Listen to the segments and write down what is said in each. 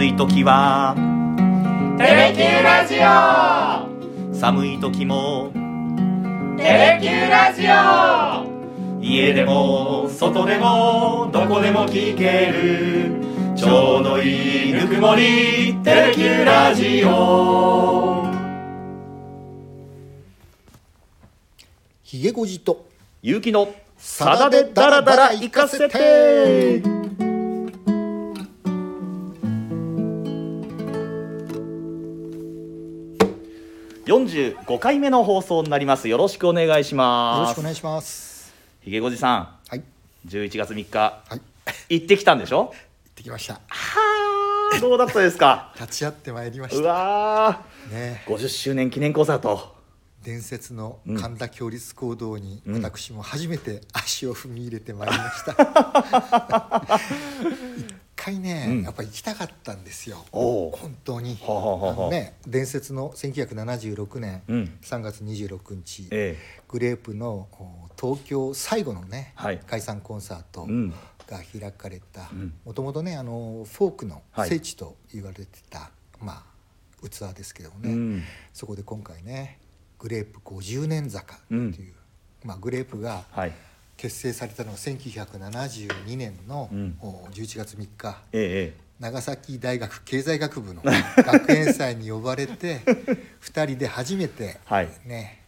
暑い時は。テレキューラジオ。寒い時も。テレキューラジオ。家でも外でもどこでも聞ける。ちょうどいいぬくもり。テレキューラジオ。ひげごじと。ゆうきのさだでダラダラ行かせて45回目の放送になります。よろしくお願いしよます。ろしくお願いします。ひげごじさん。はい。11月3日。はい。行ってきたんでしょ？行ってきました。はあどうだったですか？立ち会ってまいりましうたわね。ー50周年記念コンサート伝説の神田共立講堂に私も初めて足を踏み入れてまいりました、一回ね、うん。やっぱり行きたかったんですよ。本当に。はあはあはあね伝説の1976年うん。3月26日、えグレープのお東京最後のね、はい。解散コンサートうん。が開かれたうん。もともとねあのフォークのはい。聖地と言われてた、まあ器ですけどもね、うん。そこで今回ねグレープ50年坂っていう、うん。まあ、グレープがはい。結成されたのが1972年のうん。お11月3日。ええ長崎大学経済学部の学園祭に呼ばれて 2人で初めてはい。ね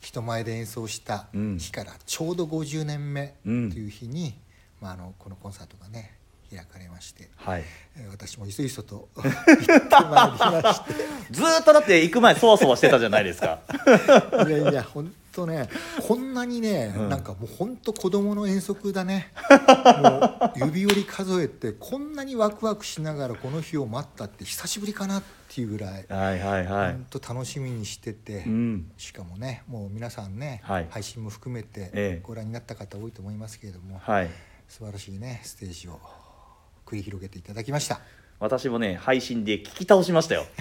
人前で演奏したうん日からちょうど50年目とうん。いう日に、まあ、あのこのコンサートがね開かれまして、はい。えー私もいそいそと 行ってまいりまして。ずーっとだって行く前そわそわしてたじゃないですか。いやいや本当ねこんなにね、うん。なんかもう本当子供の遠足だね。もう指折り数えてこんなにワクワクしながらこの日を待ったって久しぶりかなっていうぐらいはいはいはい。本当楽しみにしてて、うん。しかもねもう皆さんね、はい。配信も含めてええ。ご覧になった方多いと思いますけれども、はい。素晴らしいねステージを繰り広げていただきました。私もね配信で聞き倒しましたよ。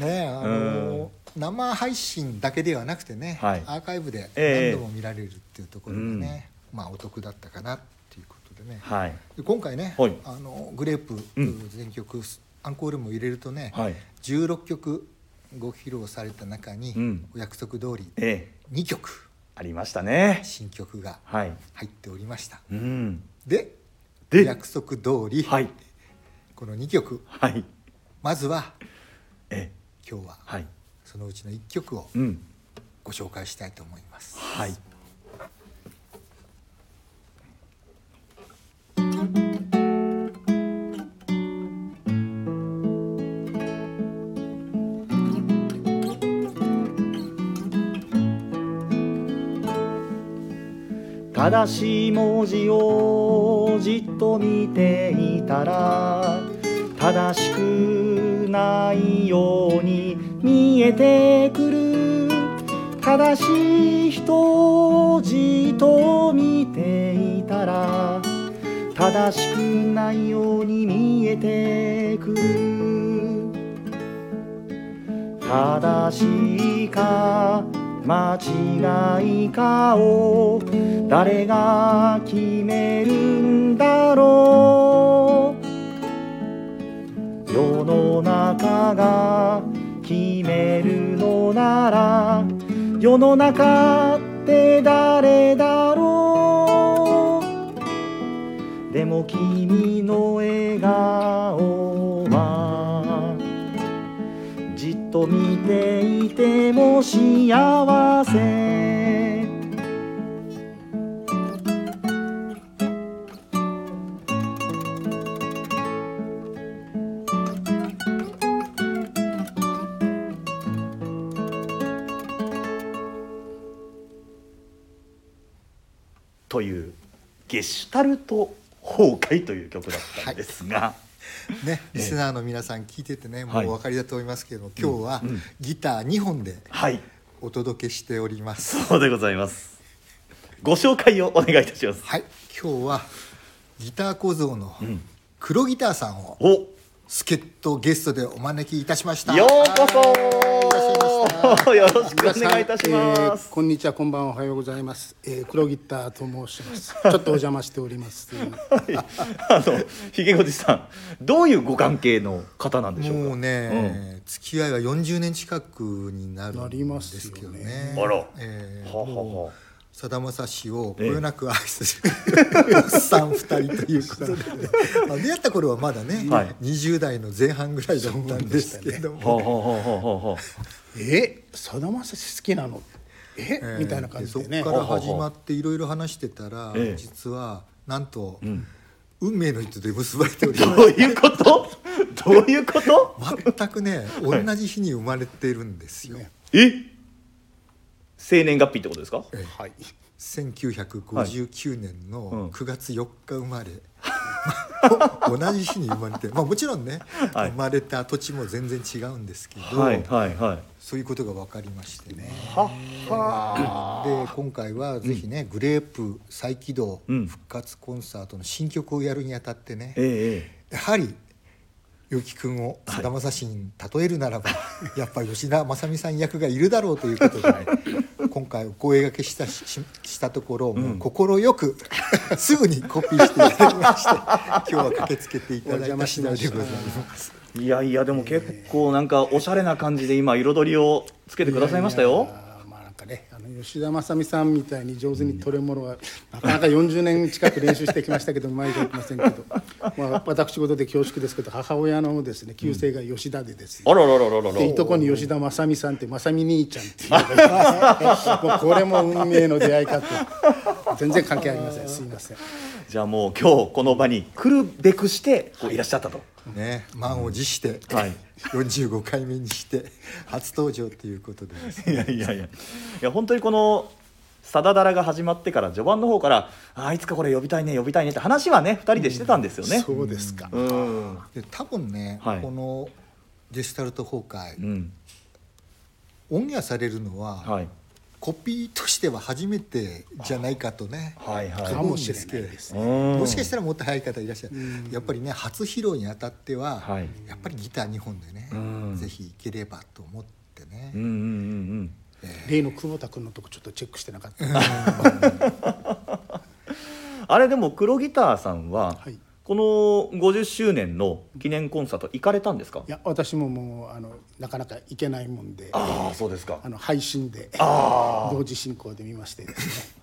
ねあの生配信だけではなくてね、はい。アーカイブでええ。何度も見られるっていうところがね、まあお得だったかなっていうことでね、はい。で今回ね、はい。あのグレープうん全曲アンコールも入れるとね、はい。16曲ご披露された中に、うん。お約束通りええ。2曲ありましたね。新曲がはい。入っておりました。うん。でで約束通り、はい。この2曲。はい。まずはえ。え今日ははい。そのうちの1曲をうん。ご紹介したいと思います。はい正しい文字をじっと見ていたら正しくないように見えてくる。正しい人をじっと見ていたら正しくないように見えてくる。正しいか間違いかを誰が決めるんだろう。世の中が決めるのなら世の中って誰だろう。でも君の笑顔と見ていても幸せ。というゲシュタルト崩壊という曲だったんですが、ね、リスナーの皆さん聞いててね、もうお分かりだと思いますけども、今日はうん。ギター2本ではい。お届けしております。そうでございます。ご紹介をお願いいたします。はい、今日はギター小僧のん。黒ギターさんをお。助っ人ゲストでお招きいたしました。ようこそはいよろしくお願いいたします、えーこんにちはこんばんはおはようございます、えー、黒ギターと申します。ちょっとお邪魔しておりますあのひげごじさんどういうご関係の方なんでしょうか？もうね、付き合いは40年近くになるんでますけどね。あら。えーはあははあさだまさしをこよなく愛するおっさん2人ということで、ね まあ、出会った頃はまだね、はい。20代の前半ぐらいだったんですけども、はあはあはあはあはあえさだまさし好きなの？え、えーみたいな感じでね。そこから始まっていろいろ話してたら、ええ。実はなんと、ん。運命の人で結ばれておりまどういうこと？どういうこと？す全くね同じ日に生まれてるんですよ、ね。え？生年月日ってことですか？はい。1959年うんの9月4日生まれ、同じ日に生まれて、まあ、もちろんね、はい。生まれた土地も全然違うんですけど、はいはいはい。そういうことが分かりましてね。ははで今回はぜひね、グレープ再起動うん。復活コンサートの新曲をやるにあたってね、ええ。やはり結城くんをさだまさしに例えるならば、やっぱ吉田正美さん役がいるだろうということで、今回お声掛けしたしししたところ快くすぐにコピーしていただきまして 今日は駆けつけていただいた次第でございます。えいやいやでも結構なんかおしゃれな感じで今彩りをつけてくださいましたよねあの吉田正美さんみたいに上手に取れ物は、なかなか40年近く練習してきましたけどうまいじゃいきませんけど、まあ、私事で恐縮ですけど母親のですね旧姓が吉田でですね、あららららららでいとこに吉田正美さんって正美兄ちゃんっていうもうこれも運命の出会いかと。全然関係ありません。すいません。じゃあもう今日この場に来るべくしてこういらっしゃったと、ね、満を持して、はい。45回目にして初登場ということでねいやいやいや。いや本当にこの「さだだら」が始まってから序盤の方から「あいつかこれ呼びたいね呼びたいね」って話はね2人でしてたんですよね。そうですか、うん。で多分ね、はい。このゲスタルト崩壊、うん。オンエアされるのは、はいコピーとしては初めてじゃないかとねはいはい。思うんですけどかもしれないですね。うんもしかしたらもっと早い方いらっしゃる。やっぱりね初披露にあたっては、はい。やっぱりギター2本でね、うん。ぜひいければと思ってね、うんうんうん例の久保田君のとこちょっとチェックしてなかった、うん。あれでも黒ギターさんは、はいこの50周年の記念コンサート行かれたんですか？いや私ももうあのなかなか行けないもんで。ああそうですか。あの配信で。あ同時進行で見まして。です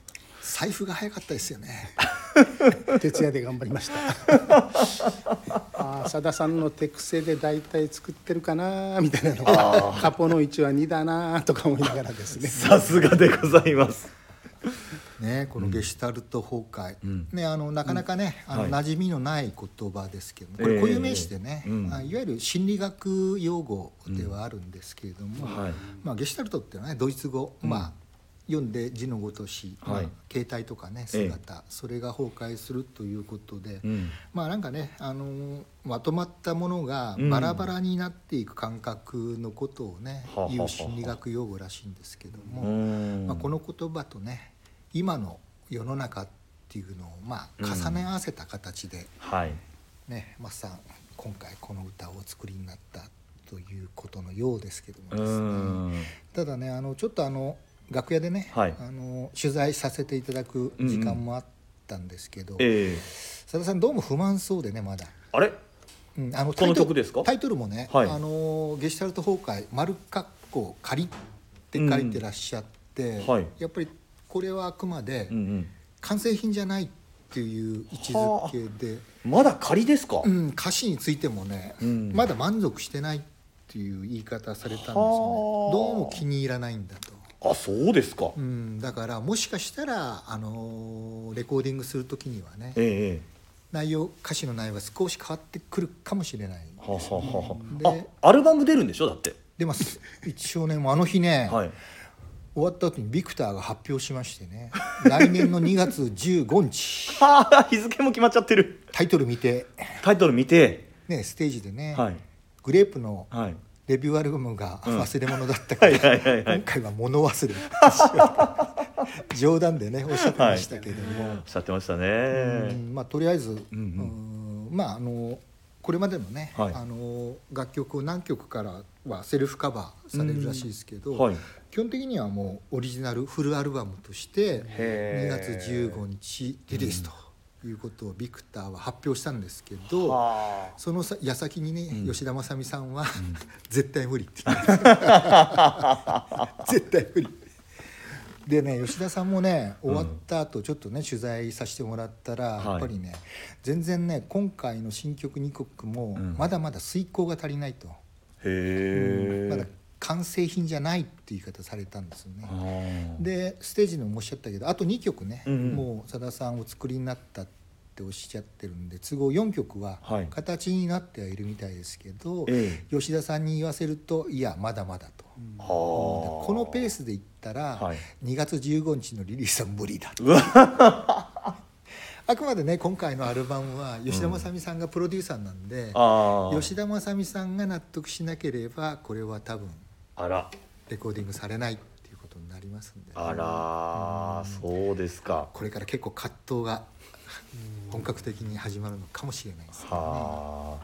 財布が早かったですよね。ね 徹夜で頑張りました。ああさださんの手癖で大体作ってるかなみたいなのがカポの位置は2だなとか思いながらですね。さすがでございますねこのゲシュタルト崩壊、ん。ねあのなかなかね、あのはい。馴染みのない言葉ですけどもこえ。えれ固有名詞でね、うん。あいわゆる心理学用語ではあるんですけれども、はい。まあ、ゲシュタルトっていうのはねドイツ語、まあ読んで字のごとし、まあはい形態とかね姿、それが崩壊するということで、うん。まあなんかね、あのーまとまったものがうん。バラバラになっていく感覚のことをね、はあはあはあ言う心理学用語らしいんですけども、うん。まあ、この言葉とね今の世の中っていうのをまあ重ね合わせた形ではい。ね、マスさん今回この歌をお作りになったということのようですけどもうですね。ん。ただねあのちょっとあの楽屋でね、はい。あの取材させていただく時間もあったんですけど、ええ。佐田さんどうも不満そうでねまだ。あれ？うん、あのこの曲ですか？タイトルもね、はい。あのゲシュタルト崩壊丸括弧仮って書いてらっしゃって、うん。はい。やっぱりこれはあくまで完成品じゃないっていう位置づけで、まだ仮ですか、うん、歌詞についてもね、うん。まだ満足してないっていう言い方されたんですよね。はあ。どうも気に入らないんだと。あそうですか、うん、だからもしかしたら、あのレコーディングする時にはねええ内容歌詞の内容が少し変わってくるかもしれないはははではあ。アルバム出るんでしょ？だって。でます。一応ねも。うあの日ね、はい終わった後にビクターが発表しましてね 来年の2月15日。はあ日付も決まっちゃってる。タイトル見て、タイトル見て。ね、ステージでね、はい。グレープのはい。デビューアルバムが忘れ物だったから、はいはいはいはい。今回は物忘れ冗談でねおっしゃってましたけども、おっしゃってましたね。うんまあとりあえず、うんうん。まああのこれまでのね、はい。あの楽曲を何曲からはセルフカバーされるらしいですけど、はい基本的にはもうオリジナルフルアルバムとして2へ月ー15日リリースということをビクターは発表したんですけど、はそのさ矢先にね、うん。吉田正美さんは、絶対無理って言って。絶対無理。でね吉田さんもね終わった後ちょっとね取材させてもらったら、はい。やっぱりね全然ね今回の新曲2曲もうん。まだまだ遂行が足りないと、へえまだ完成品じゃないっていう言い方されたんですよね。でステージでもおっしゃったけどあと2曲ね、うんうん。もうさださんお作りになったっておっしゃってるんで都合4曲ははい。形になってはいるみたいですけど、え吉田さんに言わせるといやまだまだと、はあこのペースでいったら、はい。2月15日のリリースは無理だと。あくまでね今回のアルバムは吉田正美さんがプロデューサーなんで、あー。吉田正美さんが納得しなければこれは多分あら。レコーディングされないっていうことになりますんであらそうですか。これから結構葛藤が 本格的に始まるのかもしれないですね。は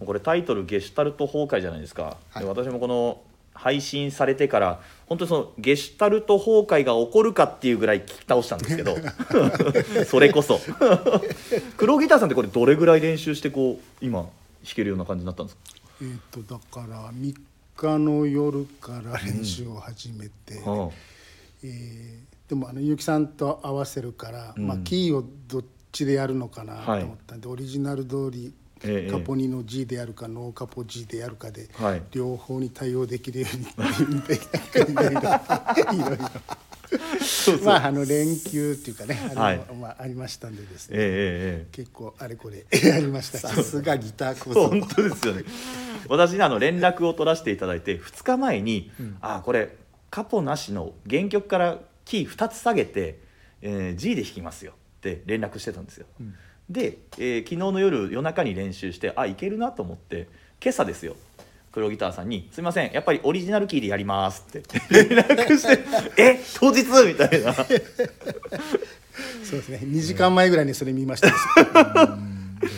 あ、これタイトル「ゲシュタルト崩壊」じゃないですか、はい。で私もこの配信されてから本当にそのゲシュタルト崩壊が起こるかっていうぐらい聞き倒したんですけど それこそ。黒ギターさんってこれどれぐらい練習してこう今弾けるような感じになったんですか？えー、とだから3日の夜から練習を始めて、はえーでもあの結城さんと合わせるから、うん。まあ、キーをどっちでやるのかなとはい思ったんで、オリジナル通りええ。カポニの G でやるかノーカポ G でやるかで、はい。両方に対応できるように いろいろ。まああの連休っていうかねあの、はい。まあ、ありましたんでですえね、えええ結構あれこれ やりました。さすがギター講座。本当ですよね 私ねあの連絡を取らせていただいて2日前に、あこれカポなしの原曲からキー2つ下げて、えー G で弾きますよ。って連絡してたんですよ、で、えー昨日の夜夜中に練習してあいけるなと思って今朝ですよ。黒ギターさんに「すいませんやっぱりオリジナルキーでやります」って。連絡して「え当日?」みたいな。そうですね。2時間前ぐらいにそれ見ました。う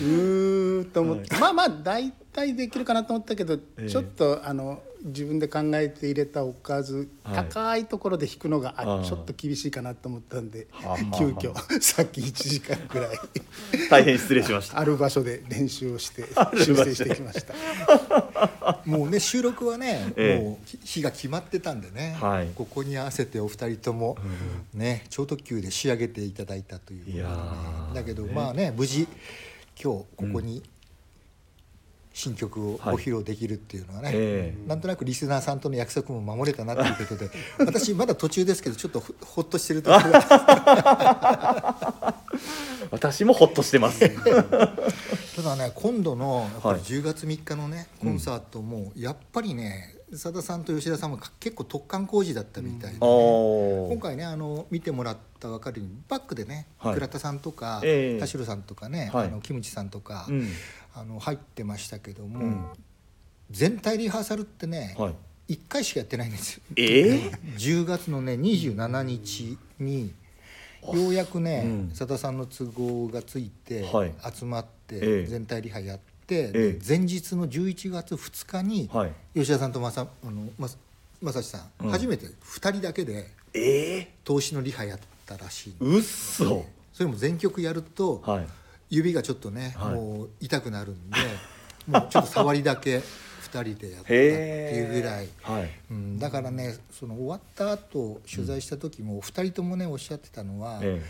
ーと思って、まあまあ大体できるかなと思ったけど、ええ。ちょっとあの自分で考えて入れたおかず、はい。高いところで弾くのがあちょっと厳しいかなと思ったんではあ。はあ急遽 さっき1時間ぐらい。大変失礼しました。ある場所で練習をして修正してきました。もうね収録はね、ええ。もう日が決まってたんでね、はい。ここに合わせてお二人とも、ね超特急で仕上げていただいたということでね。だけど、まあね無事今日ここに新曲をご披露できるっていうのはね、えなんとなくリスナーさんとの約束も守れたなということで 私まだ途中ですけどちょっとほほっとしてるところ。私もホッとしてます。ただね今度のやっぱりはい。10月3日のね、コンサートもやっぱりねさださんと吉田さんも結構突貫工事だったみたいで、あー。今回ねあの見てもらった分かるようにバックでね、はい。倉田さんとか、ええ。田代さんとかね、はい。あのキムチさんとか、うんあの入ってましたけども、うん。全体リハーサルってね、はい。1回しかやってないんですよ。えー？10月のね27日にようやくねうん。さだ、さんの都合がついてはい。集まっええ。て全体リハやって、ええ。で前日の11月2日にはい。吉田さんとまさあのままさしさん、うん。初めて2人だけでえ投資のリハやったらしいー、うっそそれも全曲やると、はい指がちょっとね、はい。もう痛くなるんで もうちょっと触りだけ2人でやったっていうぐらい。はいうん、だからねその終わった後取材した時もお二人ともねおっしゃってたのは、え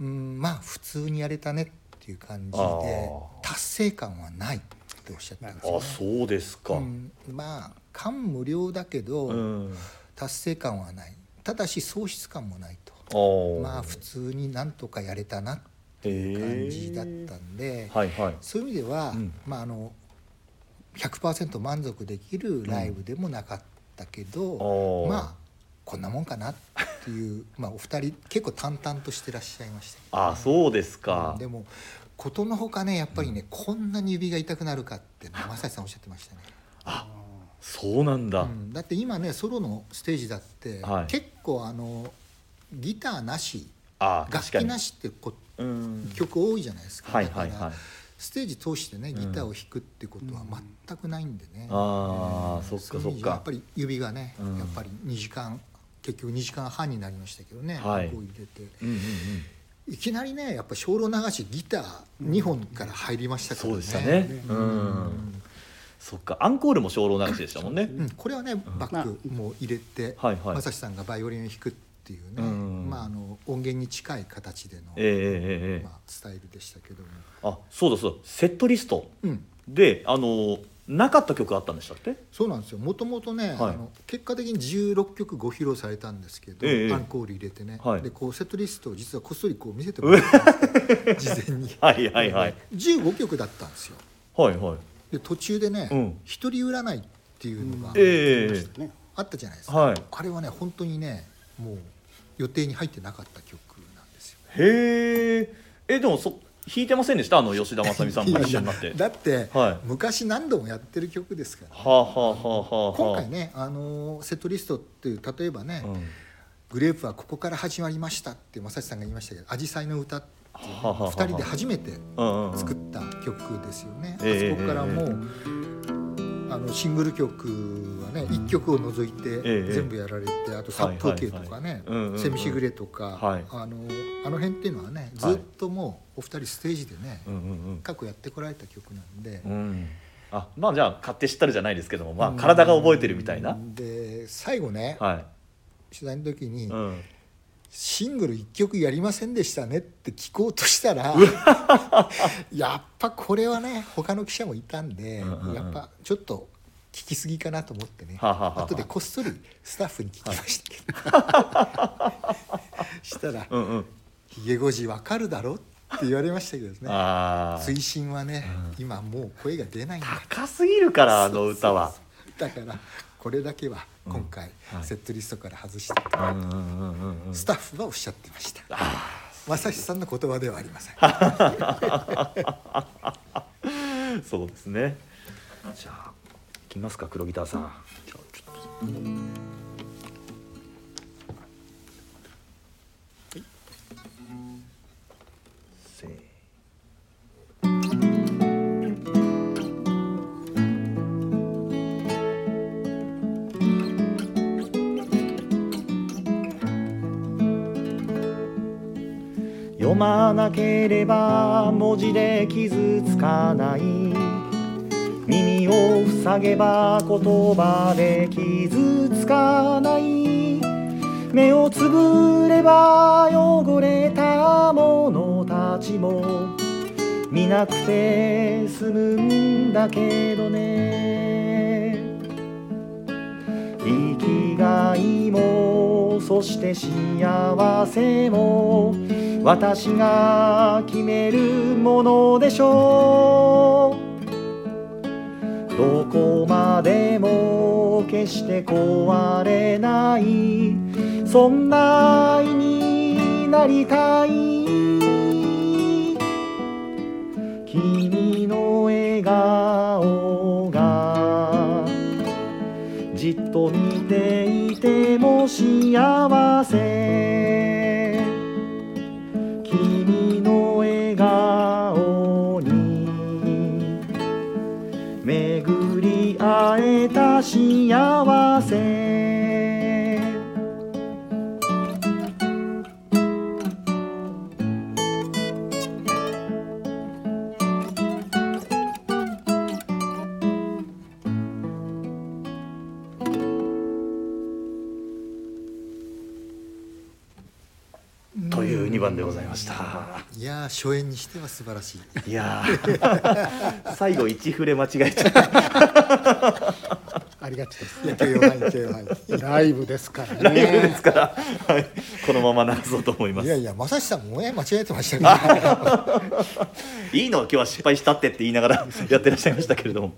うん、まあ普通にやれたねっていう感じで達成感はないっておっしゃってたんですよ、えあそうですか、うん、まあ感無量だけど、うん。達成感はない。ただし喪失感もないと。まあ普通になんとかやれたなって感じだったんで、はいはい。そういう意味では、うん。まああの100%満足できるライブでもなかったけど、おー。まあこんなもんかなっていう まあお二人結構淡々としてらっしゃいましたあそうですか。でもことのほかねやっぱりね、こんなに指が痛くなるかってね 正志さんおっしゃってましたね、そうなんだ、うん。だって今ねソロのステージだって、はい。結構あのギターなし楽器なしってこうん曲多いじゃないですか、はいだからはい。はいステージ通してねギターを弾くってことは全くないんでね、ああそっかそっか。やっぱり指がね、うん。やっぱり2時間結局2時間半になりましたけどね、はい。こう入れて。うんうんうん。いきなりねやっぱ精霊流しギター2本から入りましたからね、そうでしたね。うん。そっか。アンコールも精霊流しでしたもんね。うん、これはねバックも入れて、はいはい。正志さんがバイオリンを弾くっていうね、うん。まあ、あの音源に近い形での、ええええええ。まあ、スタイルでしたけども、あそうだそうだ。セットリスト。うん、であのなかった曲あったんでしたっけ？そうなんですよ。もともとね、はい。あの結果的に16曲ご披露されたんですけど、ええアンコール入れてね、はい。でこうセットリストを実はこっそりこう見せてもらったんですよ。事前にはいはい。はい15曲だったんですよ。はいはい。で途中でねうん「一人占い」っていうのがあったじゃないですか、はい。あれはね本当にねもう予定に入ってなかった曲なんですよへええでもそ弾いてませんでした？あの吉田正美さんも一緒になって。だって、はい。昔何度もやってる曲ですから、はあはあはあはあ今回ね、あのーセットリストっていう例えばね、うん。グレープはここから始まりましたって正志さんが言いましたけど「アジサイの歌」っていうね、はあはあはあ2人で初めて作った曲ですよね、ええあそこからもう、あのシングル曲はね1曲を除いてええ全部やられて、あと殺風景とかね、はいはいセミシグレとか、はい。あのあの辺っていうのはねずはい。っともうお二人ステージでね、うんうん過去やってこられた曲なんで、うん。うんあまあじゃあ勝手知ったるじゃないですけどもまあ体が覚えてるみたいな。で最後ね、はい。取材の時に、うん。シングル1曲やりませんでしたねって聞こうとしたら やっぱこれはね他の記者もいたんで、うんうんうん。やっぱちょっと聞きすぎかなと思ってね、はあはあはあ後でこっそりスタッフに聞きましたけど、したらうんうん「ひげごじわかるだろ?」って言われましたけどね。追伸はね、今もう声が出ないんだ高すぎるからあの歌は。だからこれだけは今回はい。セットリストから外して、うんうんうんうんうんスタッフはおっしゃってました。正志さんの言葉ではありません。そうですね。じゃあ。いきますか黒ギターさん。じゃあちょっとせー読まなければ文字で傷つかない。耳を塞げば言葉で傷つかない目をつぶれば汚れたものたちも見なくて済むんだけどね。生きがいもそして幸せも私が決めるものでしょう。どこまでも決して壊れない。そんな愛になりたい。君の笑顔がじっと見ていても幸せ。幸せ。という2番でございました。いやー初演にしては素晴らしい。いやー最後1フレ間違えちゃったがちですいや許容範囲許容範囲ライブです。からライブですから、はい、このまま流そうと思いますいやいや正志さんもね間違えてましたけどいいの今日は失敗したってって言いながらやってらっしゃいましたけれども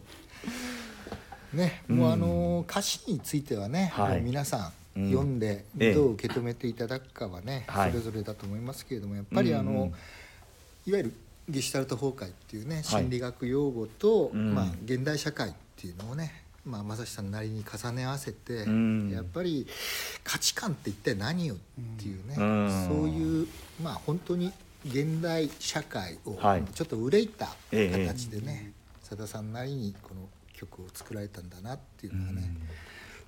ねもうあのー歌詞についてはね、はい皆さん読んでどう受け止めていただくかはね、はいそれぞれだと思いますけれどもやっぱりあの、うんいわゆるゲシュタルト崩壊っていうね心理学用語と、うんまあ、現代社会っていうのをねまあ、正志さんなりに重ね合わせて、うん。やっぱり価値観って一体何よっていうね、うん。そういうまあ本当に現代社会をはい。ちょっと憂いたええ。形でねさださんなりにこの曲を作られたんだなっていうのがね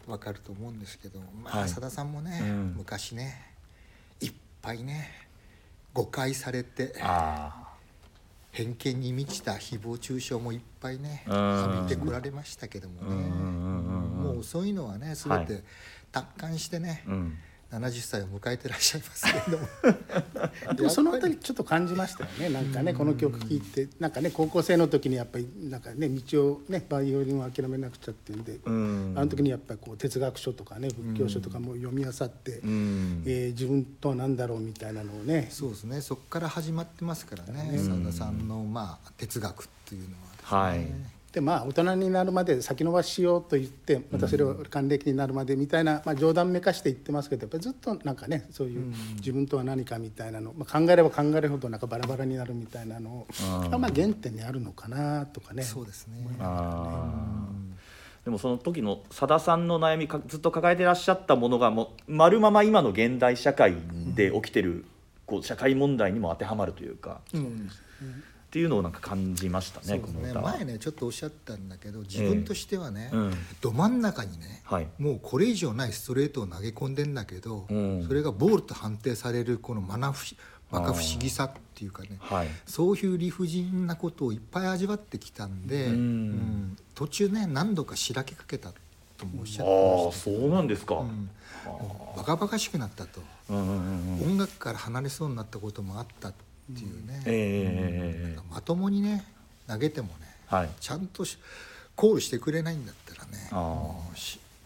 分かると思うんですけどまはい。あさださんもねうん。昔ねいっぱいね誤解されてあ偏見に満ちた誹謗中傷もいっぱいねうん。浴びてこられましたけどもね。もうそういうのはねはい。全て達観してねあうん70歳を迎えてらっしゃいますけれども。でもそのあたりちょっと感じましたよね。なんかねこの曲聴いてなんかね高校生の時にやっぱりなんかね道をねバイオリンを諦めなくちゃっていうんで、うん。あの時にやっぱりこう哲学書とかね仏教書とかも読み漁って、うん。えー自分とは何だろうみたいなのをね。そうですね。そこから始まってますからね。さださんのまあ哲学っていうのはですね、はいでまあ大人になるまで先延ばししようと言ってまたそれを還暦になるまでみたいな、まあ、冗談めかして言ってますけどやっぱりずっとなんかねそういう自分とは何かみたいなの、まあ、考えれば考えるほどなんかバラバラになるみたいなのをがまあ原点にあるのかなとかね。そうですね。でもその時のさださんの悩みかずっと抱えてらっしゃったものがもう丸まま今の現代社会で起きてるこう社会問題にも当てはまるというか、っていうのをなんか感じましたねね。前ねちょっとおっしゃったんだけど自分としてはね、うんど真ん中にね、はい。もうこれ以上ないストレートを投げ込んでんだけど、うん。それがボールと判定されるこのマナ不思摩訶不思議さっていうかねはい。そういう理不尽なことをいっぱい味わってきたんで、うん。うん途中ね何度かしらけかけたともおっしゃあってましたあそうなんですか。うん。バカバカしくなったと、音楽から離れそうになったこともあったっていうね、ええまともにね投げてもねはい。ちゃんとしコールしてくれないんだったらね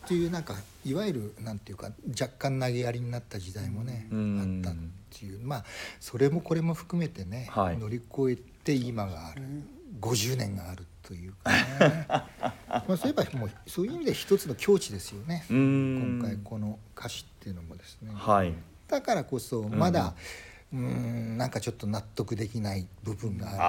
っていうなんかいわゆるなんていうか若干投げやりになった時代もね、うん。あったっていう。まあそれもこれも含めてね、はい。乗り越えて今がある、50年があるというかね。まあそういえばもうそういう意味で一つの境地ですよね。今回この歌詞っていうのもですね、はい。だからこそまだ、うーんなんかちょっと納得できない部分があると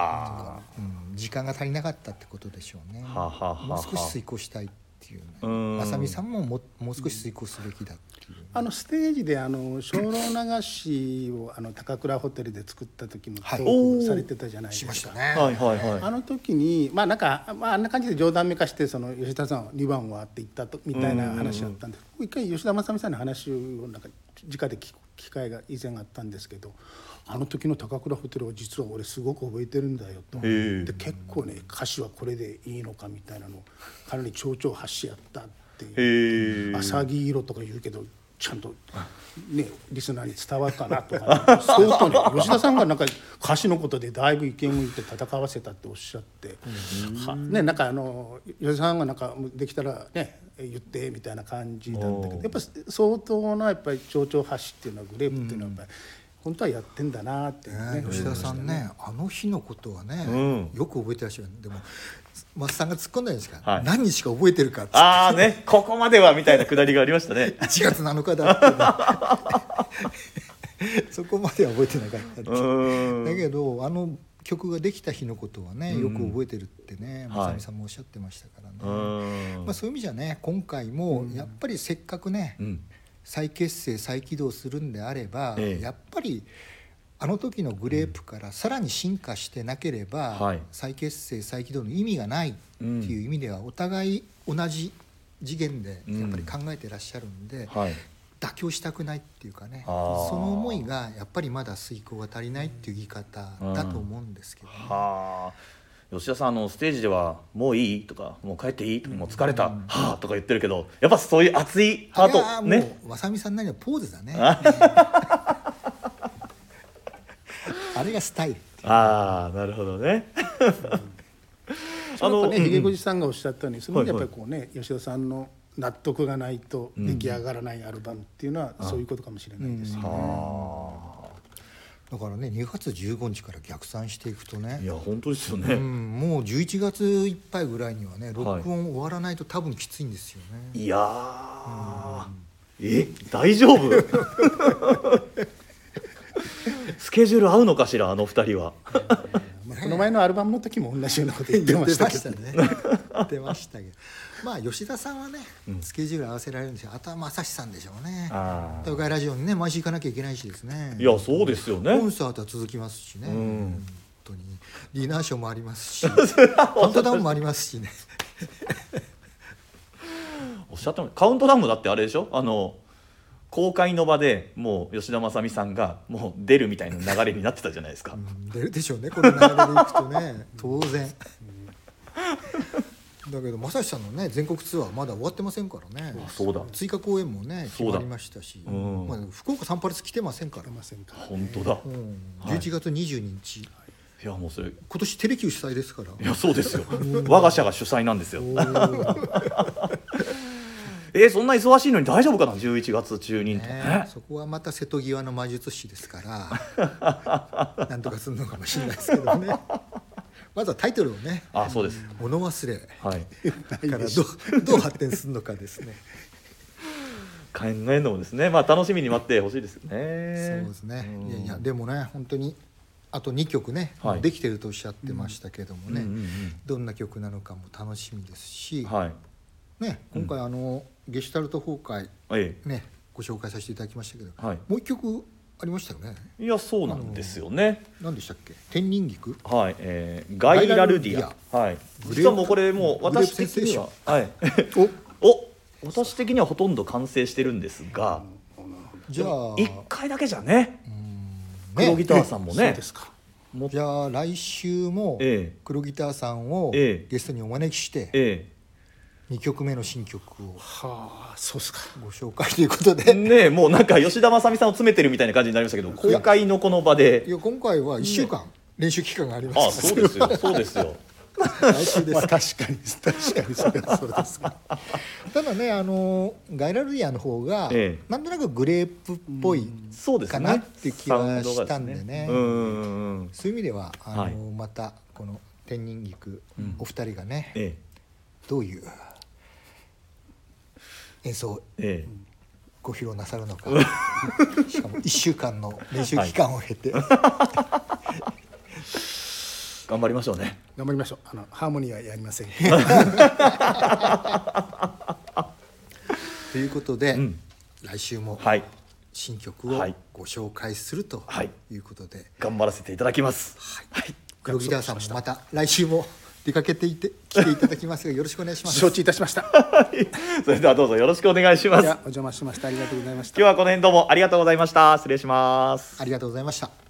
か、うん、時間が足りなかったってことでしょうね。はあはあはもう少し遂行したいっていうね。うん。まさみさんもももう少し遂行すべきだっていう、あのステージであの精霊流しをあの高倉ホテルで作った時のトはい。ークされてたじゃないですしたね。はいはいはい。あの時にまあなんか、まあ、あんな感じで冗談めかしてその吉田さんは2番はって言ったとみたいな話だったんで一回吉田正美さんの話をなんか直で聞く機会が以前あったんですけどあの時の高倉ホテルを実は俺すごく覚えてるんだよと。で結構ね歌詞はこれでいいのかみたいなのをかなり丁々発しやったっていう。へえ。浅木色とか言うけどちゃんとねリスナーに伝わるかなとか、相当ね 吉田さんがなんか歌詞のことでだいぶ意見を言って戦わせたっておっしゃって、はねなんかあの吉田さんがなんかできたらね言ってみたいな感じなんだけどやっぱ相当なやっぱり蝶々発しっていうのはグレープっていうのはやっぱり本当はやってんだなっていうねね、吉田さんね、あの日のことはね、うん。よく覚えてらっしゃる。でも松さんが突っ込んだんですか、はい。何日か覚えてるかって。ああね、ここまではみたいなくだりがありましたね。1月7日だって、ね、そこまでは覚えてなかった。だけどあの曲ができた日のことはね、うん。よく覚えてるってねはい。まさんもおっしゃってましたからね、まあ、そういう意味じゃね今回もやっぱりせっかくね、うん。再結成再起動するんであれば、ええ。やっぱりあの時のグレープからさらに進化してなければ、はい。再結成再起動の意味がないっていう意味ではお互い同じ次元でやっぱり考えてらっしゃるんで、はい。妥協したくないっていうかねその思いがやっぱりまだ遂行が足りないっていう言い方だと思うんですけどね。はあ。吉田さんあのステージでは「もういい?」とか「もう帰っていい?」とか「もう疲れた」はあ」とか言ってるけどやっぱそういう熱いハあれはもートねうわさみさんなりのポーズだね。あれがスタイル。ああなるほどねあのね、うんひげこじさんがおっしゃったようにそれでやっはいはいぱりこうね、吉田さんの納得がないと出来上がらないアルバムっていうのはそういうことかもしれないですよね。あ。だからね2月15日から逆算していくとあいね、や本当ですようね、ん、もう11月いっぱいぐらいにはね録音終わらないと多分きついんですよね。い、やー。え？大丈夫？スケジュール合うのかしらあの二人は。まあ、この前のアルバムの時も同じようなこと言ってましたけどましたね。言ってましたけど。まあ吉田さんはね、スケジュール合わせられるんですよあとは正志さんでしょうね。あ東海ラジオにね毎週行かなきゃいけないしですね。いやそうですよコねンサートは続きますしね、ん。本当に。ディナーショーもありますし。カウントダウンもありますしね。おっしゃってまカウントダウンもだってあれでしょ？あの公開の場でもう吉田正美さんがもう出るみたいな流れになってたじゃないですか、うん出るでしょうねこの流れでいくとね。当然。だけど正志さんのね全国ツアーまだ終わってませんからね。そうだ。追加公演もね決まりましたし、うん。まあ、福岡サンパレス来てませんから出、ませんか本当だ、うん、はい。11月22日、いやもうそれ。い今年テレキュー主催ですから。やそうですよ。我が社が主催なんですよえーそんな忙しいのに大丈夫かな？11月中に、ねそこはまた瀬戸際の魔術師ですから なんとかするのかもしれないですけどね。まずはタイトルをねあそうです「物忘れ」はい。からどうどう発展するのかですね。考えるのもですね。まあ楽しみに待ってほしいですよね。そうですね。ん。いやいやでもね本当にあと2曲ね、はい。できてるとおっしゃってましたけどもね、うん。うんどんな曲なのかも楽しみですし、うんはい。ね、今回あの、ゲシュタルト崩壊えねご紹介させていただきましたけど、はい。もう一曲ありましたよね？えいやそうなんですよね。何でしたっけ？天人菊？はい、えー、ガイラルディア。はい。実はもうこれもう私的にははい。お？お私的にはほとんど完成してるんですがじゃあ一回だけじゃねね黒ギターさんもそうねですか。もじゃあ来週もええ。黒ギターさんをええ。ゲストにお招きしてえ2曲目の新曲をはあそうですか。ご紹介ということえで。ねえもうなんか吉田正美さんを詰めてるみたいな感じになりましたけど公開のこの場いでや今回は1週間練習期間がありまあすそうですよ。そうですよ。来週です。まあ確かに確かにそれはそうです。か ただねあのガイラルディアの方が、ええ。なんとなくグレープっぽい、そうですねかなっていう気がしたんでね。うんうんうんそういう意味ではあの、はいまたこの天人菊、うん。お二人がねえ。どういう演奏をええ。ご披露なさるのか。しかも1週間の練習期間を経て、え 頑張りましょうね。頑張りましょう。あのハーモニーはやりません。ということで、うん。来週もはい。新曲をはい。ご紹介するとはいいうことで、頑張らせていただきます。はい、黒ギターさんもまた来週も出かけていて来ていただきますがよろしくお願いします。承知いたしました。それではどうぞよろしくお願いします。お邪魔しました。ありがとうございました。日はこの辺どうもありがとうございました。失礼します。ありがとうございました。